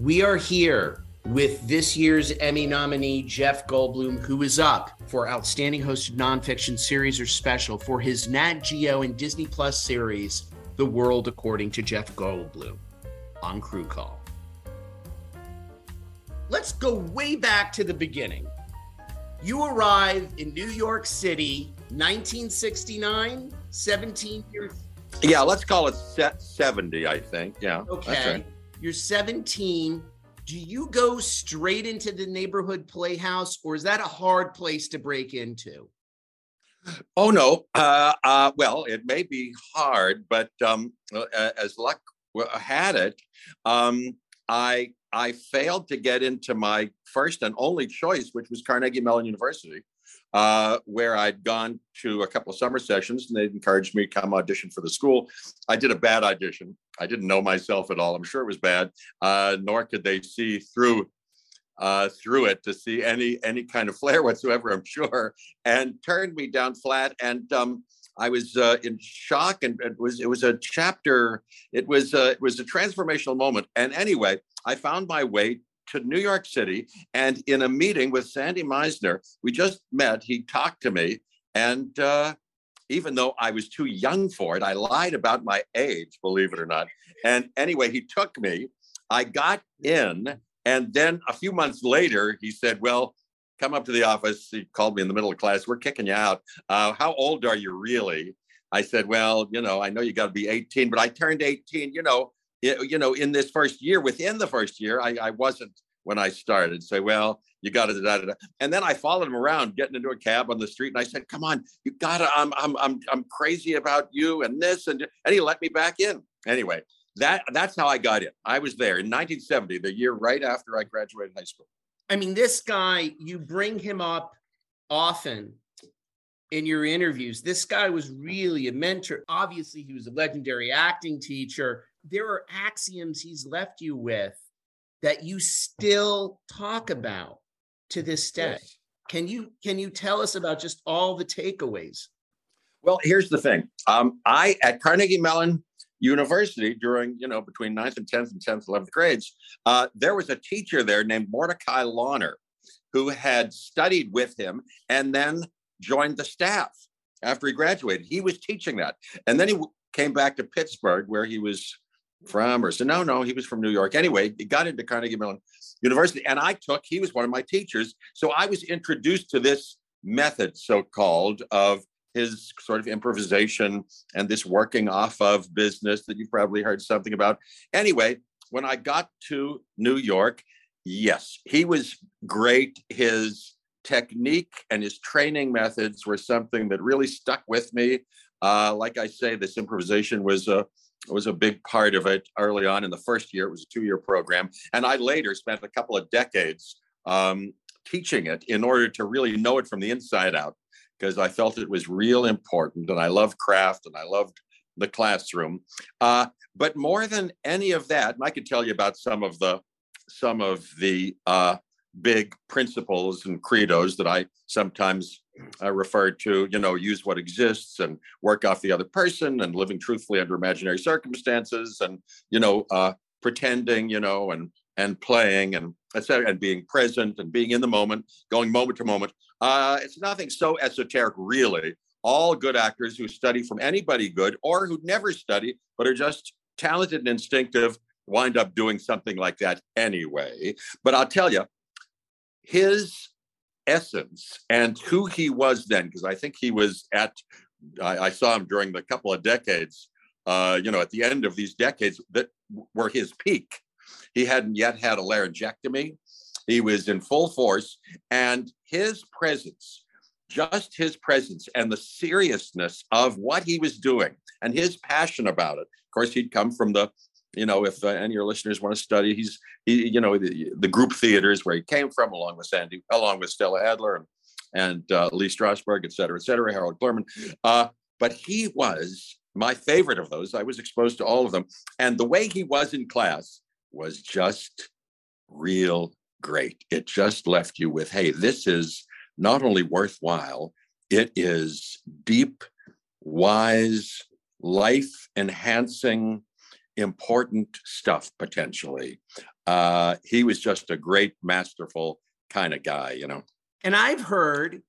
We are here with this year's Emmy nominee, Jeff Goldblum, who is up for Outstanding Hosted Nonfiction Series or Special for his Nat Geo and Disney Plus series, The World According to Jeff Goldblum, on Crew Call. Let's go way back to the beginning. You arrive in New York City, 1969, 17 years. Yeah, let's call it set 70, I think. Yeah. Okay. Right. You're 17. Do you go straight into the neighborhood playhouse, or is that a hard place to break into? Oh no. Uh, uh, well, it may be hard, but um, as luck had it, um, I I failed to get into my first and only choice, which was Carnegie Mellon University, uh, where I'd gone to a couple of summer sessions and they'd encouraged me to come audition for the school. I did a bad audition. I didn't know myself at all. I'm sure it was bad, uh, nor could they see through uh, through it to see any any kind of flair whatsoever. I'm sure, and turned me down flat. And um, I was uh, in shock, and it was it was a chapter. It was uh, it was a transformational moment. And anyway, I found my way to New York City, and in a meeting with Sandy Meisner, we just met. He talked to me, and uh, even though I was too young for it, I lied about my age, believe it or not. And anyway, he took me. I got in, and then a few months later, he said, "Well." Come up to the office. He called me in the middle of class. We're kicking you out. Uh, how old are you really? I said, well, you know, I know you got to be 18, but I turned 18, you know, you know, in this first year, within the first year, I, I wasn't when I started. Say, well, you got to. And then I followed him around, getting into a cab on the street, and I said, "Come on, you got to. I'm I'm I'm I'm crazy about you and this and and he let me back in. Anyway, that that's how I got in. I was there in 1970, the year right after I graduated high school. I mean, this guy, you bring him up often in your interviews. This guy was really a mentor. Obviously, he was a legendary acting teacher there are axioms he's left you with that you still talk about to this day. Yes. Can you can you tell us about just all the takeaways? Well, here's the thing. Um, I at Carnegie Mellon University during you know between ninth and tenth and tenth eleventh grades, uh, there was a teacher there named Mordecai Lawner, who had studied with him and then joined the staff after he graduated. He was teaching that, and then he came back to Pittsburgh where he was from or so no no he was from new york. Anyway he got into carnegie mellon university and i took he was one of my teachers so i was introduced to this method so called of his sort of improvisation and this working off of business that you've probably heard something about. Anyway when i got to new york yes he was great. His technique and his training methods were something that really stuck with me. Uh, like i say this improvisation was a was a big part of it early on in the first year. It was a two year program. And I later spent a couple of decades um, teaching it in order to really know it from the inside out because I felt it was real important. And I love craft and I loved the classroom. Uh, but more than any of that, and I could tell you about some of the some of the uh, big principles and credos that I sometimes uh, referred to, you know, use what exists and work off the other person and living truthfully under imaginary circumstances and, you know, uh, pretending, you know, and and playing and etc. and being present and being in the moment, going moment to moment. Uh, it's nothing so esoteric, really. All good actors who study from anybody good or who never study but are just talented and instinctive wind up doing something like that anyway. But I'll tell you, his essence and who he was then, because I think he was at, I, I, saw him during the couple of decades, uh, you know, at the end of these decades that were his peak. He hadn't yet had a laryngectomy. He was in full force, and his presence, just his presence, and the seriousness of what he was doing, and his passion about it. Of course, he'd come from the you know, if uh, any of your listeners want to study, he's, he, you know, the, the, group theaters where he came from, along with Sandy, along with Stella Adler and, and uh, Lee Strasberg, et cetera, et cetera, Harold Clurman. Uh, but he was my favorite of those. I was exposed to all of them. And the way he was in class was just real great. It just left you with, hey, this is not only worthwhile, it is deep, wise, life enhancing, important stuff potentially. Uh, he was just a great, masterful kind of guy, you know. And I've heard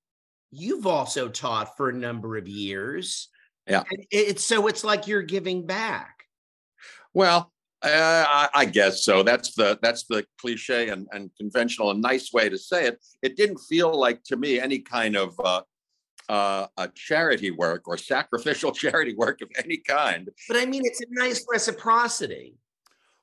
you've also taught for a number of years. Yeah. it's so it's like you're giving back. Well, uh, I, I, guess so. That's the that's the cliche and, and conventional and nice way to say it. It didn't feel like to me any kind of uh, uh, a charity work or sacrificial charity work of any kind. But I mean, it's a nice reciprocity.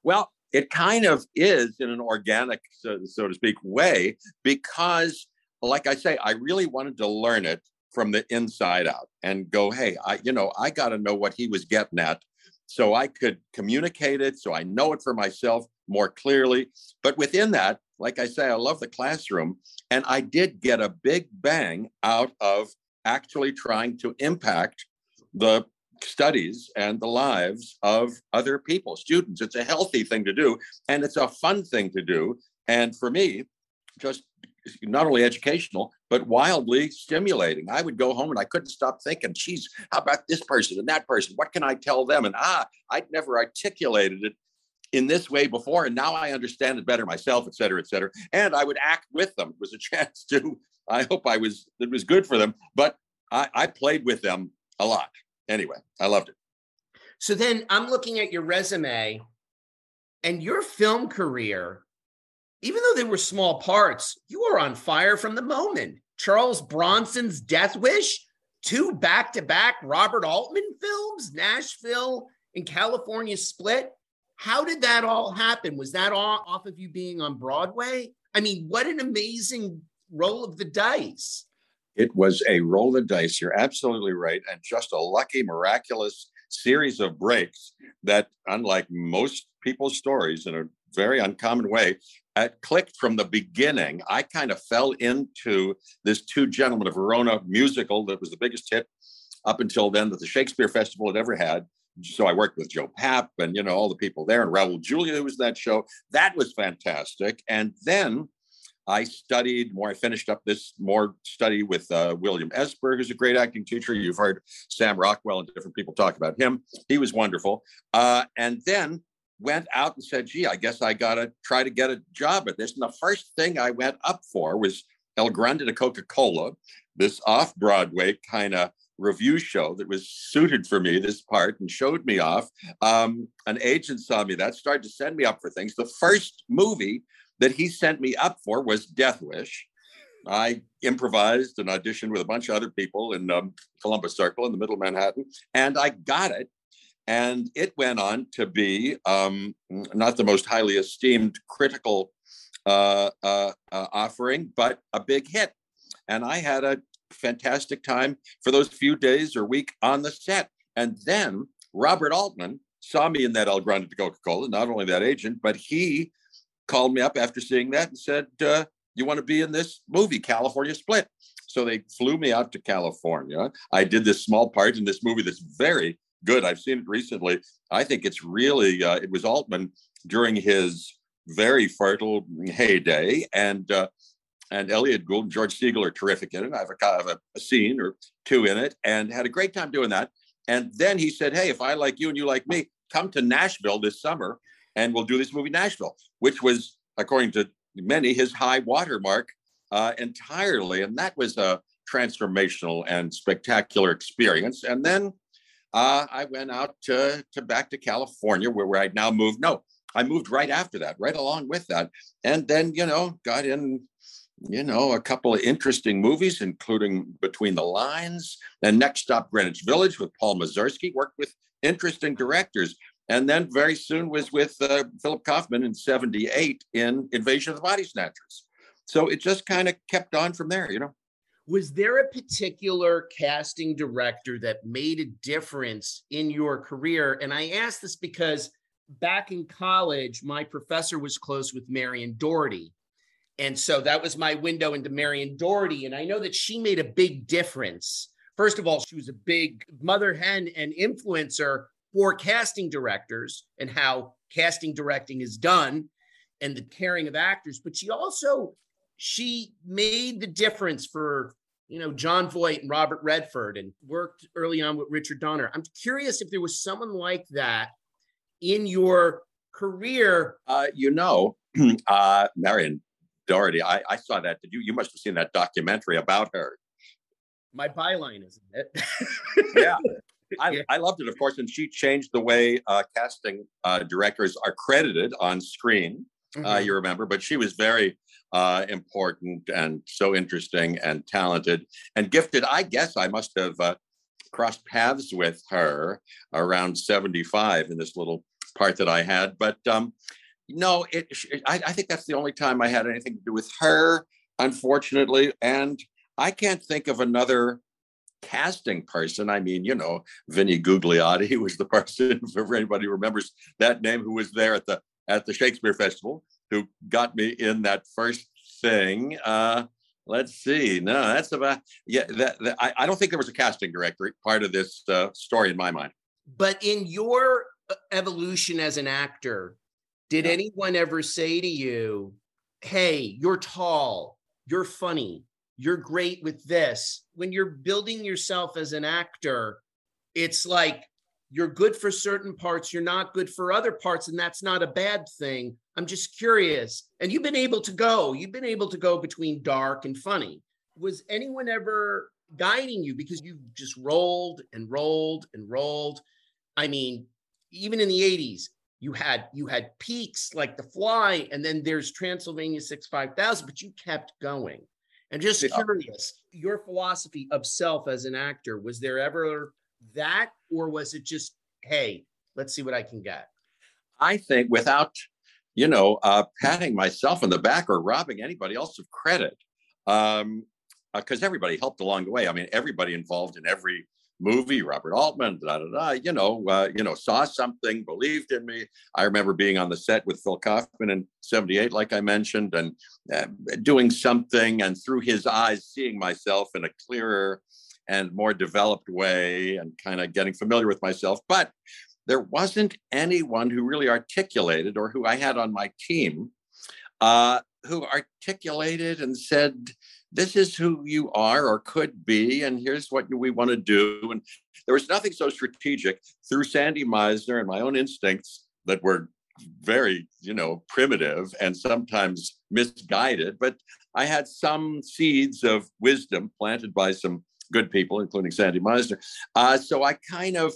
Well, it kind of is in an organic, so, so to speak, way because, like I say, I really wanted to learn it from the inside out and go, hey, I, you know, I got to know what he was getting at so I could communicate it, so I know it for myself more clearly. But within that, like I say, I love the classroom. And I did get a big bang out of actually trying to impact the studies and the lives of other people, students. It's a healthy thing to do, and it's a fun thing to do. And for me, just not only educational, but wildly stimulating. I would go home and I couldn't stop thinking, geez, how about this person and that person? What can I tell them? And ah, I'd never articulated it in this way before. And now I understand it better myself, et cetera, et cetera. And I would act with them. It was a chance to, I hope I was, it was good for them. But I, I played with them a lot. Anyway, I loved it. So then I'm looking at your resume and your film career even though they were small parts, you were on fire from the moment. Charles Bronson's Death Wish, two back to back Robert Altman films, Nashville and California Split. How did that all happen? Was that all off of you being on Broadway? I mean, what an amazing roll of the dice. It was a roll of the dice. You're absolutely right. And just a lucky, miraculous series of breaks that, unlike most people's stories in a very uncommon way, it clicked from the beginning. I kind of fell into this Two Gentlemen of Verona musical that was the biggest hit up until then that the Shakespeare Festival had ever had. So I worked with Joe Papp and you know all the people there, and Raul Julia who was that show. That was fantastic. And then I studied more. I finished up this more study with uh, William Esper, who's a great acting teacher. You've heard Sam Rockwell and different people talk about him. He was wonderful. Uh, and then went out and said, gee, I guess I got to try to get a job at this. And the first thing I went up for was El Grande de Coca Cola, this off Broadway kind of revue show that was suited for me, this part, and showed me off. Um, an agent saw me that, started to send me up for things. The first movie that he sent me up for was Death Wish. I improvised and auditioned with a bunch of other people in um, Columbus Circle in the middle of Manhattan, and I got it. And it went on to be um, not the most highly esteemed critical uh, uh, uh, offering, but a big hit. And I had a fantastic time for those few days or week on the set. And then Robert Altman saw me in that El Grande de Coca Cola, not only that agent, but he called me up after seeing that and said, uh, You want to be in this movie, California Split? So they flew me out to California. I did this small part in this movie that's very good. I've seen it recently. I think it's really uh, it was Altman during his very fertile heyday, and uh, and Elliot Gould and George Segal are terrific in it. I have a, have a, a scene or two in it, and had a great time doing that. And then he said, "Hey, if I like you and you like me, come to Nashville this summer, and we'll do this movie Nashville," which was, according to many, his high watermark uh, entirely, and that was a transformational and spectacular experience. And then uh, I went out to, to back to California where, where I'd now moved. No, I moved right after that, right along with that. And then, you know, got in, you know, a couple of interesting movies, including Between the Lines and Next Stop Greenwich Village with Paul Mazursky, worked with interesting directors. and then very soon was with uh, Philip Kaufman in 78 in Invasion of the Body Snatchers. So it just kind of kept on from there, you know. Was there a particular casting director that made a difference in your career? And I ask this because back in college, my professor was close with Marion Dougherty. And so that was my window into Marion Dougherty. And I know that she made a big difference. First of all, she was a big mother hen and influencer for casting directors and how casting directing is done and the caring of actors. But she also she made the difference for you know Jon Voight and Robert Redford and worked early on with Richard Donner. I'm curious if there was someone like that in your career. Uh, you know, uh, Marion Dougherty, I, I saw that. Did you? You must have seen that documentary about her. My byline, isn't it? yeah. I, I, loved it, of course, and she changed the way uh, casting uh, directors are credited on screen. Uh, mm-hmm. Uh, you remember, but she was very uh, important and so interesting and talented and gifted. I guess I must have uh, crossed paths with her around 75 in this little part that I had. But um, no, it, I, I think that's the only time I had anything to do with her, unfortunately. And I can't think of another casting person. I mean, you know, Vinnie Gugliotti was the person, if anybody remembers that name, who was there at the at the Shakespeare Festival, who got me in that first thing. Uh, let's see. No, that's about yeah. That, that I, I, don't think there was a casting director part of this uh, story in my mind. But in your uh, evolution as an actor, did yeah. anyone ever say to you, "Hey, you're tall, you're funny, you're great with this. When you're building yourself as an actor, it's like you're good for certain parts, you're not good for other parts, and that's not a bad thing. I'm just curious. And you've been able to go, you've been able to go between dark and funny. Was anyone ever guiding you because you just rolled and rolled and rolled? I mean, even in the 80s, you had you had peaks like the fly and then there's transylvania 6 5000 but you kept going and just curious, your philosophy of self as an actor, was there ever that, or was it just, hey, let's see what I can get? I think without, you know, uh, patting myself on the back or robbing anybody else of credit, because um, uh, everybody helped along the way. I mean, everybody involved in every movie, Robert Altman, da da da. You know, uh, you know, saw something, believed in me. I remember being on the set with Phil Kaufman in '78, like I mentioned, and uh, doing something, and through his eyes, seeing myself in a clearer and more developed way, and kind of getting familiar with myself. But there wasn't anyone who really articulated, or who I had on my team, uh, who articulated and said this is who you are or could be, and here's what we want to do. And there was nothing so strategic through Sandy Meisner and my own instincts that were very, you know, primitive and sometimes misguided. But I had some seeds of wisdom planted by some good people, including Sandy Meisner. Uh, so I kind of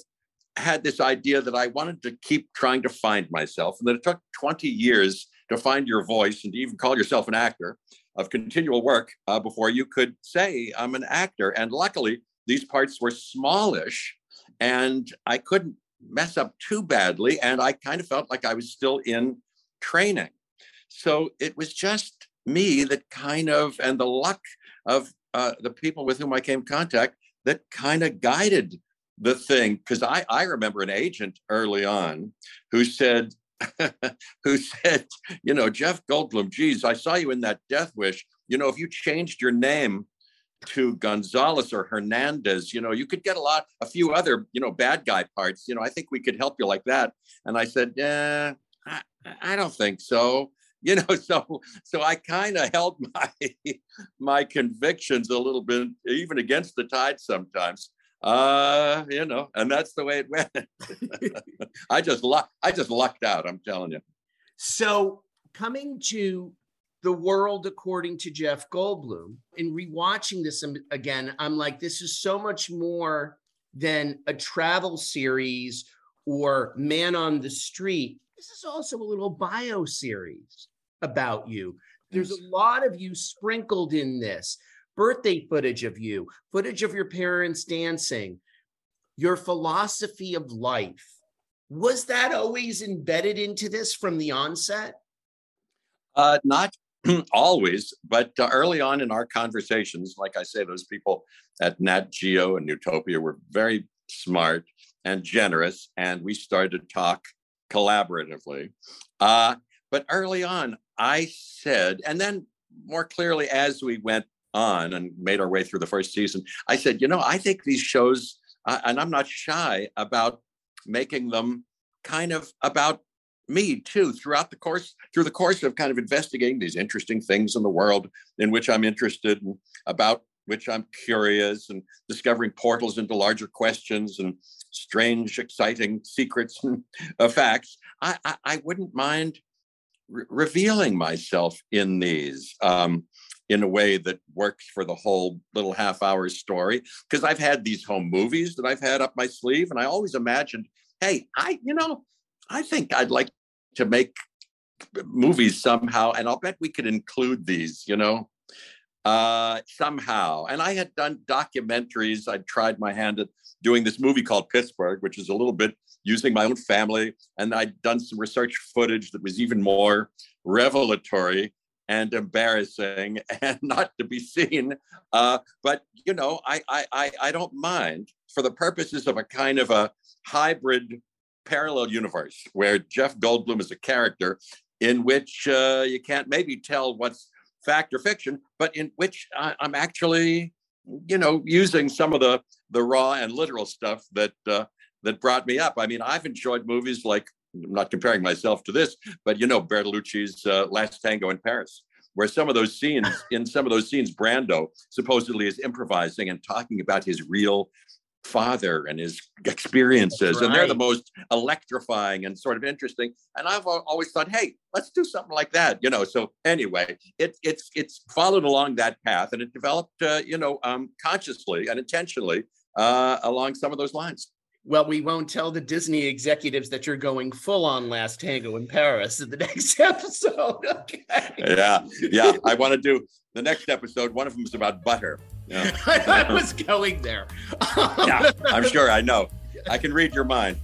had this idea that I wanted to keep trying to find myself, and that it took 20 years to find your voice and to even call yourself an actor of continual work uh, before you could say I'm an actor. And luckily, these parts were smallish, and I couldn't mess up too badly. And I kind of felt like I was still in training. So it was just me that kind of, and the luck of uh, the people with whom I came contact that kind of guided the thing. Because I, I remember an agent early on who said, who said, you know, Jeff Goldblum, geez, I saw you in that Death Wish. You know, if you changed your name to Gonzalez or Hernandez, you know, you could get a lot, a few other, you know, bad guy parts. You know, I think we could help you like that. And I said, yeah, I, I don't think so. You know, so so I kind of held my my convictions a little bit, even against the tide sometimes uh you know and that's the way it went. I just luck i just lucked out i'm telling you. So coming to the world according to jeff goldblum in rewatching this again i'm like this is so much more than a travel series or man on the street. This is also a little bio series about you. There's a lot of you sprinkled in this birthday footage of you, footage of your parents dancing, your philosophy of life. Was that always embedded into this from the onset? Uh, not always, but uh, early on in our conversations, like I say, those people at Nat Geo and Nutopia were very smart and generous, and we started to talk collaboratively. Uh, but early on, I said, and then more clearly as we went on and made our way through the first season, I said, you know, I think these shows, uh, and I'm not shy about making them kind of about me too throughout the course through the course of kind of investigating these interesting things in the world in which i'm interested and about which i'm curious and discovering portals into larger questions and strange exciting secrets and uh, facts. I, I, I wouldn't mind re- revealing myself in these um, in a way that works for the whole little half hour story because i've had these home movies that i've had up my sleeve and i always imagined hey i you know I think I'd like to make movies somehow, and I'll bet we could include these, you know, uh, somehow. And I had done documentaries. I'd tried my hand at doing this movie called Pittsburgh, which is a little bit using my own family. And I'd done some research footage that was even more revelatory and embarrassing and not to be seen. Uh, but you know, I, I I don't mind for the purposes of a kind of a hybrid parallel universe where Jeff Goldblum is a character in which uh, you can't maybe tell what's fact or fiction, but in which I, am actually, you know, using some of the the raw and literal stuff that uh, that brought me up. I mean, I've enjoyed movies like I'm not comparing myself to this, but you know, Bertolucci's uh, Last Tango in Paris, where some of those scenes, in some of those scenes, Brando supposedly is improvising and talking about his real father and his experiences right. and they're the most electrifying and sort of interesting and i've always thought hey let's do something like that you know so anyway it, it's it's followed along that path and it developed uh, you know um, consciously and intentionally uh, along some of those lines well, we won't tell the Disney executives that you're going full on Last Tango in Paris in the next episode. Okay. Yeah, yeah. I want to do the next episode. One of them is about butter. Yeah. I was going there. yeah, I'm sure. I know. I can read your mind.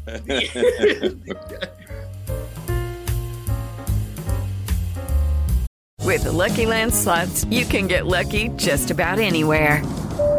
With the Lucky Land slots, you can get lucky just about anywhere.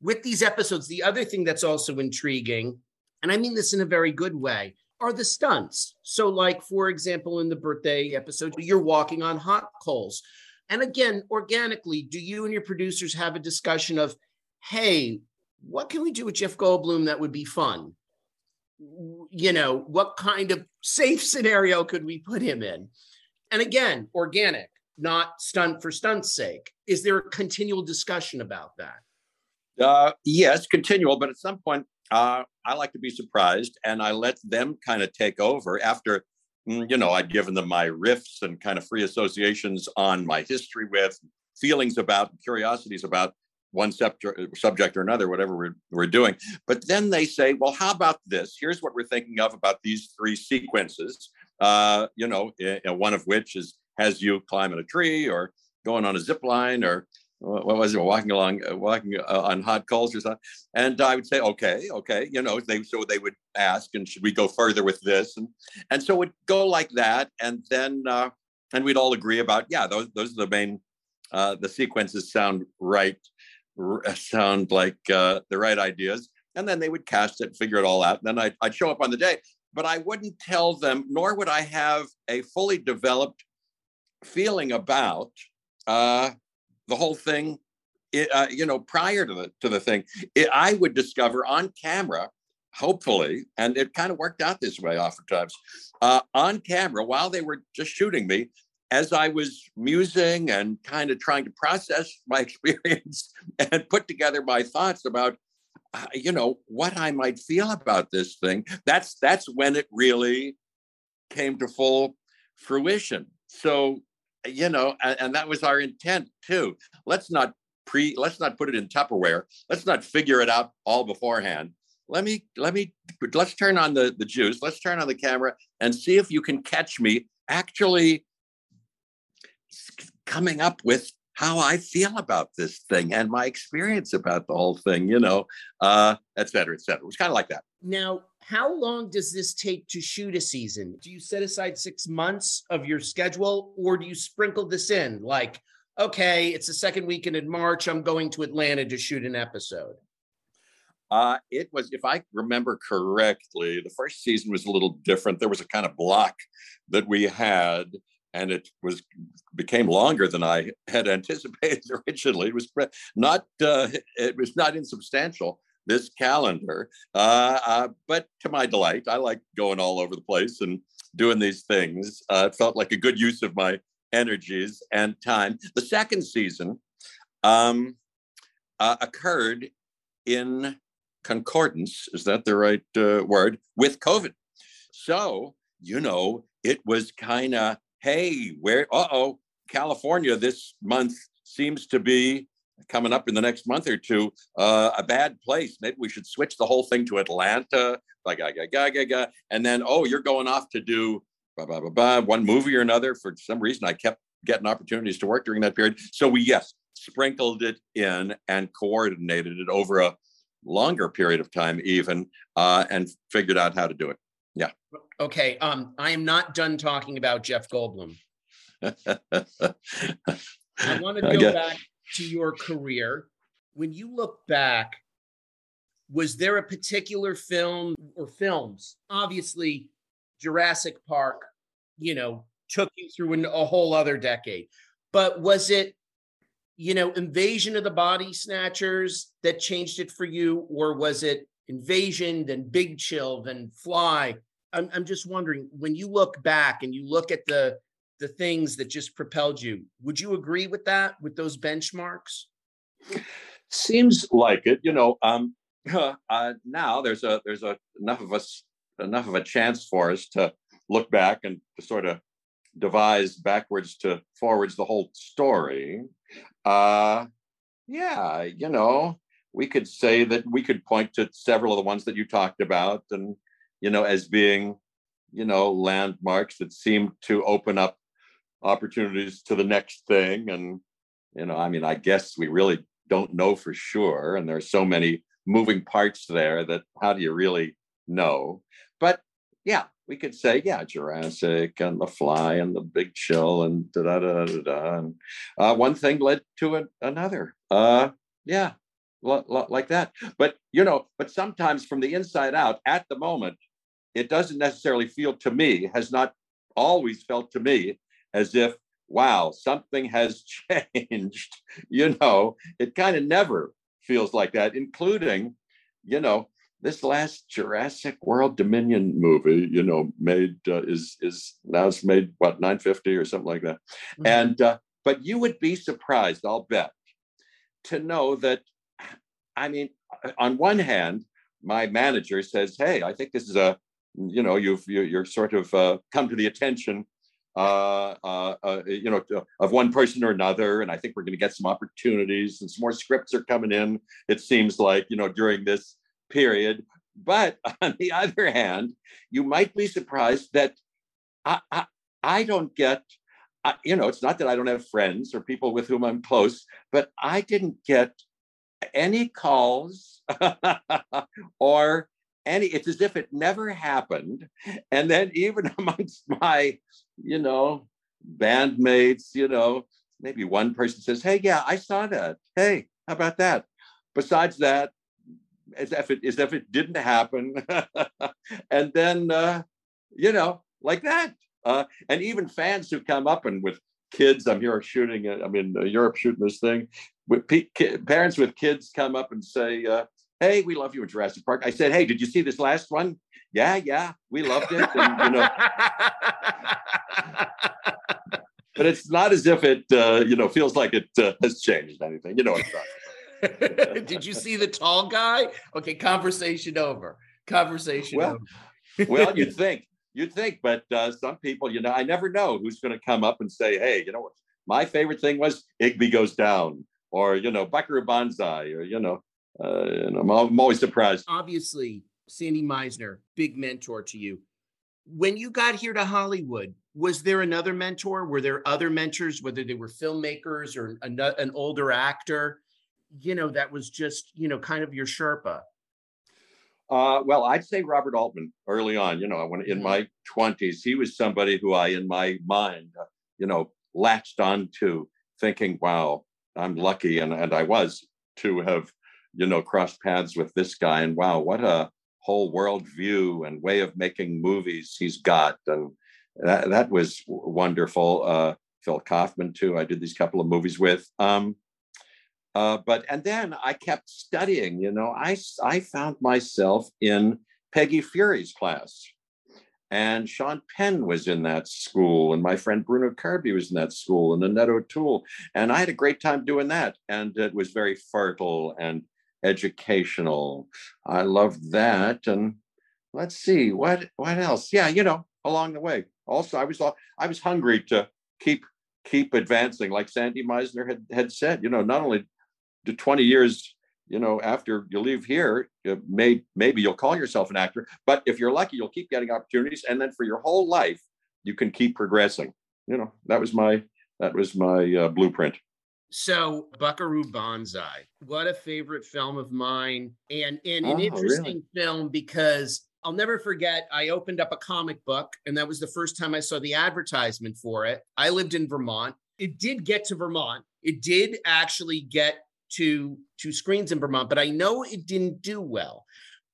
with these episodes, the other thing that's also intriguing, and I mean this in a very good way, are the stunts. So, like, for example, in the birthday episode, you're walking on hot coals. And again, organically, do you and your producers have a discussion of, hey, what can we do with Jeff Goldblum that would be fun? You know, what kind of safe scenario could we put him in? And again, organic, not stunt for stunt's sake. Is there a continual discussion about that? Uh, yes, continual, but at some point, uh, I like to be surprised, and I let them kind of take over after, mm, you know, I'd given them my riffs and kind of free associations on my history with, feelings about, curiosities about one subject, or another, whatever we're, we're doing. But then they say, well, how about this? Here's what we're thinking of about these three sequences. Uh, you know, one of which is has you climbing a tree or going on a zip line or what was it? Walking along uh, walking uh, on hot coals or something? And i would say okay okay you know they so they would ask and should we go further with this? And and so it would go like that and then uh, and we'd all agree about yeah those those are the main uh, the sequences sound right r- uh, sound like uh, the right ideas. And then they would cast it figure it all out and then I'd, I'd show up on the day. But i wouldn't tell them nor would i have a fully developed feeling about uh, the whole thing, it, uh, you know, prior to the to the thing, it, I would discover on camera, hopefully, and it kind of worked out this way oftentimes, uh, on camera while they were just shooting me. As I was musing and kind of trying to process my experience and put together my thoughts about uh, you know what I might feel about this thing. That's that's when it really came to full fruition. so you know, and, and that was our intent too. Let's not pre. Let's not put it in Tupperware. Let's not figure it out all beforehand. Let me let me let's turn on the the juice. Let's turn on the camera and see if you can catch me actually coming up with how I feel about this thing and my experience about the whole thing, you know, uh, et cetera, et cetera. It was kind of like that. Now, how long does this take to shoot a season? Do you set aside six months of your schedule or do you sprinkle this in? Like, okay, it's the second weekend in March. I'm going to Atlanta to shoot an episode. Uh, it was, if I remember correctly, the first season was a little different. There was a kind of block that we had and it was became longer than I had anticipated originally. It was not uh, it was not insubstantial this calendar, uh, uh, but to my delight, I like going all over the place and doing these things. Uh, it felt like a good use of my energies and time. The second season um, uh, occurred in concordance. Is that the right uh, word? With COVID. So you know, it was kind of hey, where, uh oh, California this month seems to be coming up in the next month or two, uh, a bad place. Maybe we should switch the whole thing to Atlanta. And then, oh, you're going off to do blah, blah, blah, blah, one movie or another. For some reason, I kept getting opportunities to work during that period. So we, yes, sprinkled it in and coordinated it over a longer period of time, even, uh, and figured out how to do it. Yeah. Okay. Um, I am not done talking about Jeff Goldblum. I want to go back to your career. When you look back, was there a particular film or films? Obviously, Jurassic Park, you know, took you through a whole other decade. But was it, you know, Invasion of the Body Snatchers that changed it for you? Or was it Invasion, then Big Chill, then Fly? I'm, I'm just wondering when you look back and you look at the the things that just propelled you. Would you agree with that with those benchmarks? Seems like it you know um uh, now there's a there's a enough of us enough of a chance for us to look back and to sort of devise backwards to forwards the whole story. Uh yeah you know we could say that we could point to several of the ones that you talked about and you know, as being, you know, landmarks that seem to open up opportunities to the next thing. And, you know, I mean, I guess we really don't know for sure. And there's so many moving parts there that how do you really know? But yeah, we could say, yeah, Jurassic and The Fly and The Big Chill and da da da da da. And uh, one thing led to an, another. Uh, yeah, like that. But you know, but sometimes from the inside out, at the moment, it doesn't necessarily feel to me, has not always felt to me as if, wow, something has changed. you know, it kind of never feels like that, including, you know, this last Jurassic World Dominion movie, you know, made uh, is is now it's made what 950 or something like that. Mm-hmm. And uh, but you would be surprised, I'll bet, to know that I mean, on one hand, my manager says, "Hey, I think this is a you know you've you're sort of uh, come to the attention uh, uh, uh you know of one person or another and i think we're going to get some opportunities and some more scripts are coming in it seems like you know during this period. But on the other hand you might be surprised that i i, I don't get you know it's not that i don't have friends or people with whom i'm close but i didn't get any calls or it's as if it never happened. And then even amongst my you know bandmates you know maybe one person says hey yeah i saw that. Hey how about that? Besides that as if it as if it didn't happen. And then uh you know like that. Uh and even fans who come up and with kids i'm here shooting i'm in europe shooting this thing with parents with kids come up and say uh hey, we love you in Jurassic Park. I said, hey, did you see this last one? Yeah, yeah, we loved it. And, you know, but it's not as if it, uh, you know, feels like it uh, has changed anything. You know what Did you see the tall guy? Okay, conversation over. Conversation well, over. well, you'd think you'd think, but uh, some people, you know, I never know who's going to come up and say, "Hey, you know what? My favorite thing was Igby goes down," or you know, Buckaroo Banzai, or you know, uh, and I'm, I'm always surprised. Obviously, Sandy Meisner, big mentor to you. When you got here to Hollywood, was there another mentor? Were there other mentors, whether they were filmmakers or an, an older actor? You know, that was just you know kind of your Sherpa. Uh, well, I'd say Robert Altman early on. You know, when in mm-hmm. my twenties, he was somebody who I, in my mind, uh, you know, latched onto, thinking, "Wow, I'm lucky," and and I was to have, you know, crossed paths with this guy. And wow, what a whole world view and way of making movies he's got, and that that was wonderful. Uh, Phil Kaufman too. I did these couple of movies with. Um, uh, but and then I kept studying. You know, I I found myself in Peggy Feury's class, and Sean Penn was in that school, and my friend Bruno Kirby was in that school, and Annette O'Toole, and I had a great time doing that, and it was very fertile and educational. I love that, and let's see what what else. Yeah, you know, along the way. Also, I was I was hungry to keep keep advancing, like Sandy Meisner had had said. You know, not only to 20 years you know after you leave here may, maybe you'll call yourself an actor but if you're lucky you'll keep getting opportunities and then for your whole life you can keep progressing you know that was my that was my uh, blueprint so buckaroo banzai what a favorite film of mine and, and an oh, interesting really? film because I'll never forget. I opened up a comic book, and that was the first time I saw the advertisement for it. I lived in Vermont. It did get to Vermont. It did actually get to to screens in Vermont, but I know it didn't do well.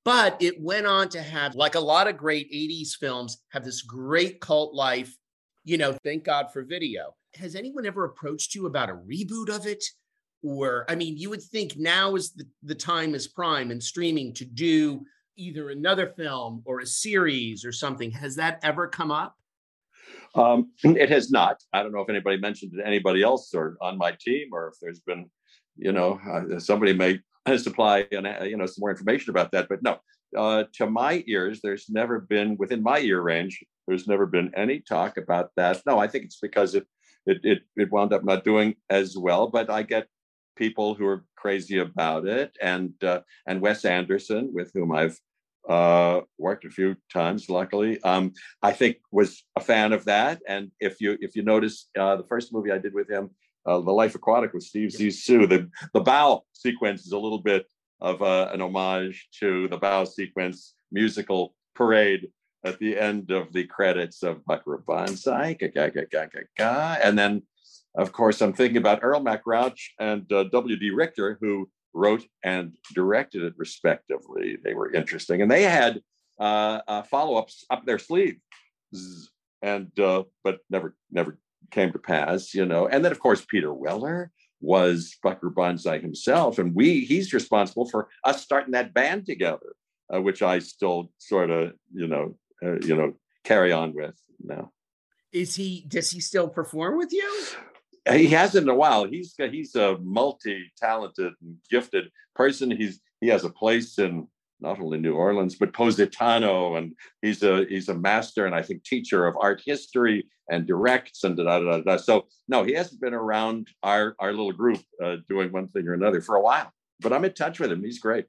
But it went on to have, like a lot of great 80s films, have this great cult life. You know, thank God for video. Has anyone ever approached you about a reboot of it? Or, I mean, you would think now is the, the time is prime and streaming to do either another film or a series or something. Has that ever come up? Um, it has not. I don't know if anybody mentioned it anybody else or on my team or if there's been you know, uh, somebody may supply an, uh, you know some more information about that. But no, uh, to my ears, there's never been within my ear range. There's never been any talk about that. No, I think it's because it it it, it wound up not doing as well. But I get people who are crazy about it, and uh, and Wes Anderson, with whom I've uh, worked a few times, luckily, um, I think was a fan of that. And if you if you notice, uh, the first movie I did with him uh, The Life Aquatic with Steve Zissou. The, the bow sequence is a little bit of uh, an homage to the bow sequence musical parade at the end of the credits of Buckaroo Banzai. And then, of course, I'm thinking about Earl Mac Rauch and uh, W.D. Richter, who wrote and directed it respectively. They were interesting. And they had uh, uh, follow-ups up their sleeve. And uh, but never never came to pass, you know. And then, of course, Peter Weller was Buckaroo Banzai himself, and we he's responsible for us starting that band together, uh, which I still sort of, you know, uh, you know, carry on with now. Is he? Does he still perform with you? He hasn't in a while. He's he's a multi-talented and gifted person. He's he has a place in not only New Orleans but Positano, and he's a he's a master and I think teacher of art history and directs and da da da da. So no, he hasn't been around our our little group uh, doing one thing or another for a while. But I'm in touch with him. He's great.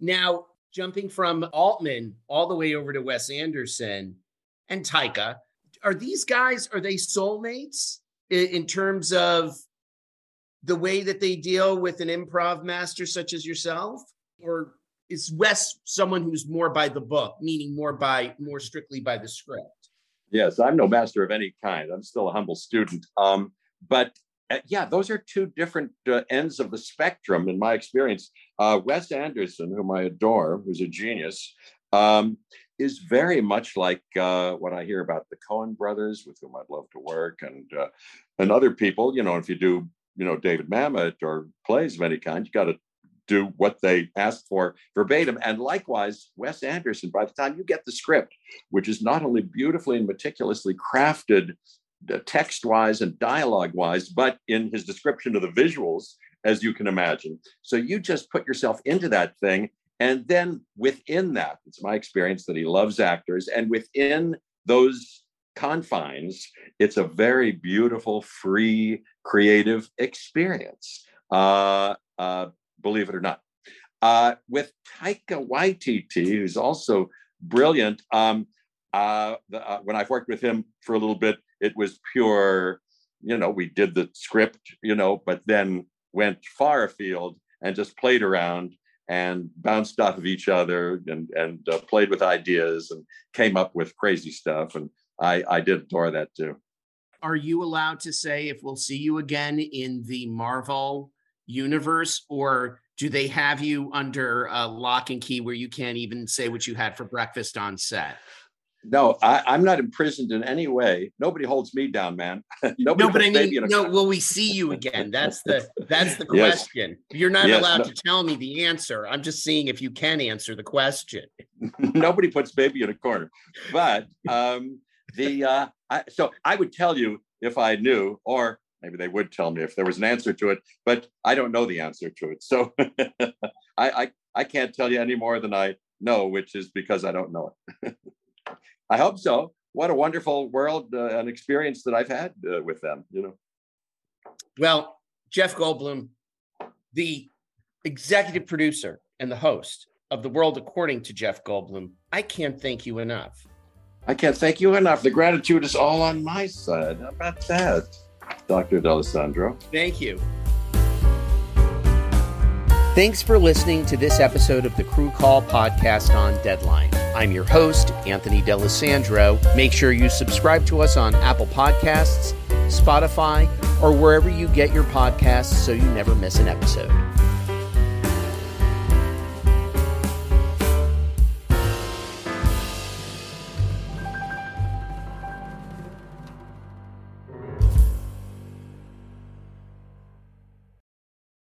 Now jumping from Altman all the way over to Wes Anderson and Taika, are these guys are they soulmates in, in terms of the way that they deal with an improv master such as yourself, or is Wes someone who's more by the book, meaning more by more strictly by the script? Yes, I'm no master of any kind. I'm still a humble student. Um, but yeah, those are two different uh, ends of the spectrum in my experience. Uh, Wes Anderson, whom I adore, who's a genius, um, is very much like uh, what I hear about the Coen brothers, with whom I'd love to work, and uh, and other people. You know, if you do, you know, David Mamet or plays of any kind, you got to do what they asked for verbatim. And likewise, Wes Anderson, by the time you get the script, which is not only beautifully and meticulously crafted uh, text wise and dialogue wise, but in his description of the visuals, as you can imagine. So you just put yourself into that thing. And then within that, it's my experience that he loves actors. And within those confines, it's a very beautiful, free, creative experience. Uh, uh, believe it or not. Uh, with Taika Waititi, who's also brilliant. Um, uh, the, uh, when I've worked with him for a little bit, it was pure, you know, we did the script, you know, but then went far afield and just played around and bounced off of each other and and uh, played with ideas and came up with crazy stuff. And I I did adore that too. Are you allowed to say if we'll see you again in the Marvel universe, or do they have you under a lock and key where you can't even say what you had for breakfast on set? No, I, am not imprisoned in any way. Nobody holds me down, man. Nobody no, but I mean, no. Will we see you again? That's the that's the question. Yes. You're not yes, allowed no. to tell me the answer. I'm just seeing if you can answer the question. Nobody puts baby in a corner, but um, the uh, I, so I would tell you if I knew, or maybe they would tell me if there was an answer to it, but I don't know the answer to it. So I, I I can't tell you any more than I know, which is because I don't know it. I hope so. What a wonderful world uh, and experience that I've had uh, with them, you know. Well, Jeff Goldblum, the executive producer and the host of The World According to Jeff Goldblum, I can't thank you enough. I can't thank you enough. The gratitude is all on my side. How about that, Dr. D'Alessandro? Thank you. Thanks for listening to this episode of the Crew Call podcast on Deadline. I'm your host, Anthony D'Alessandro. Make sure you subscribe to us on Apple Podcasts, Spotify, or wherever you get your podcasts so you never miss an episode.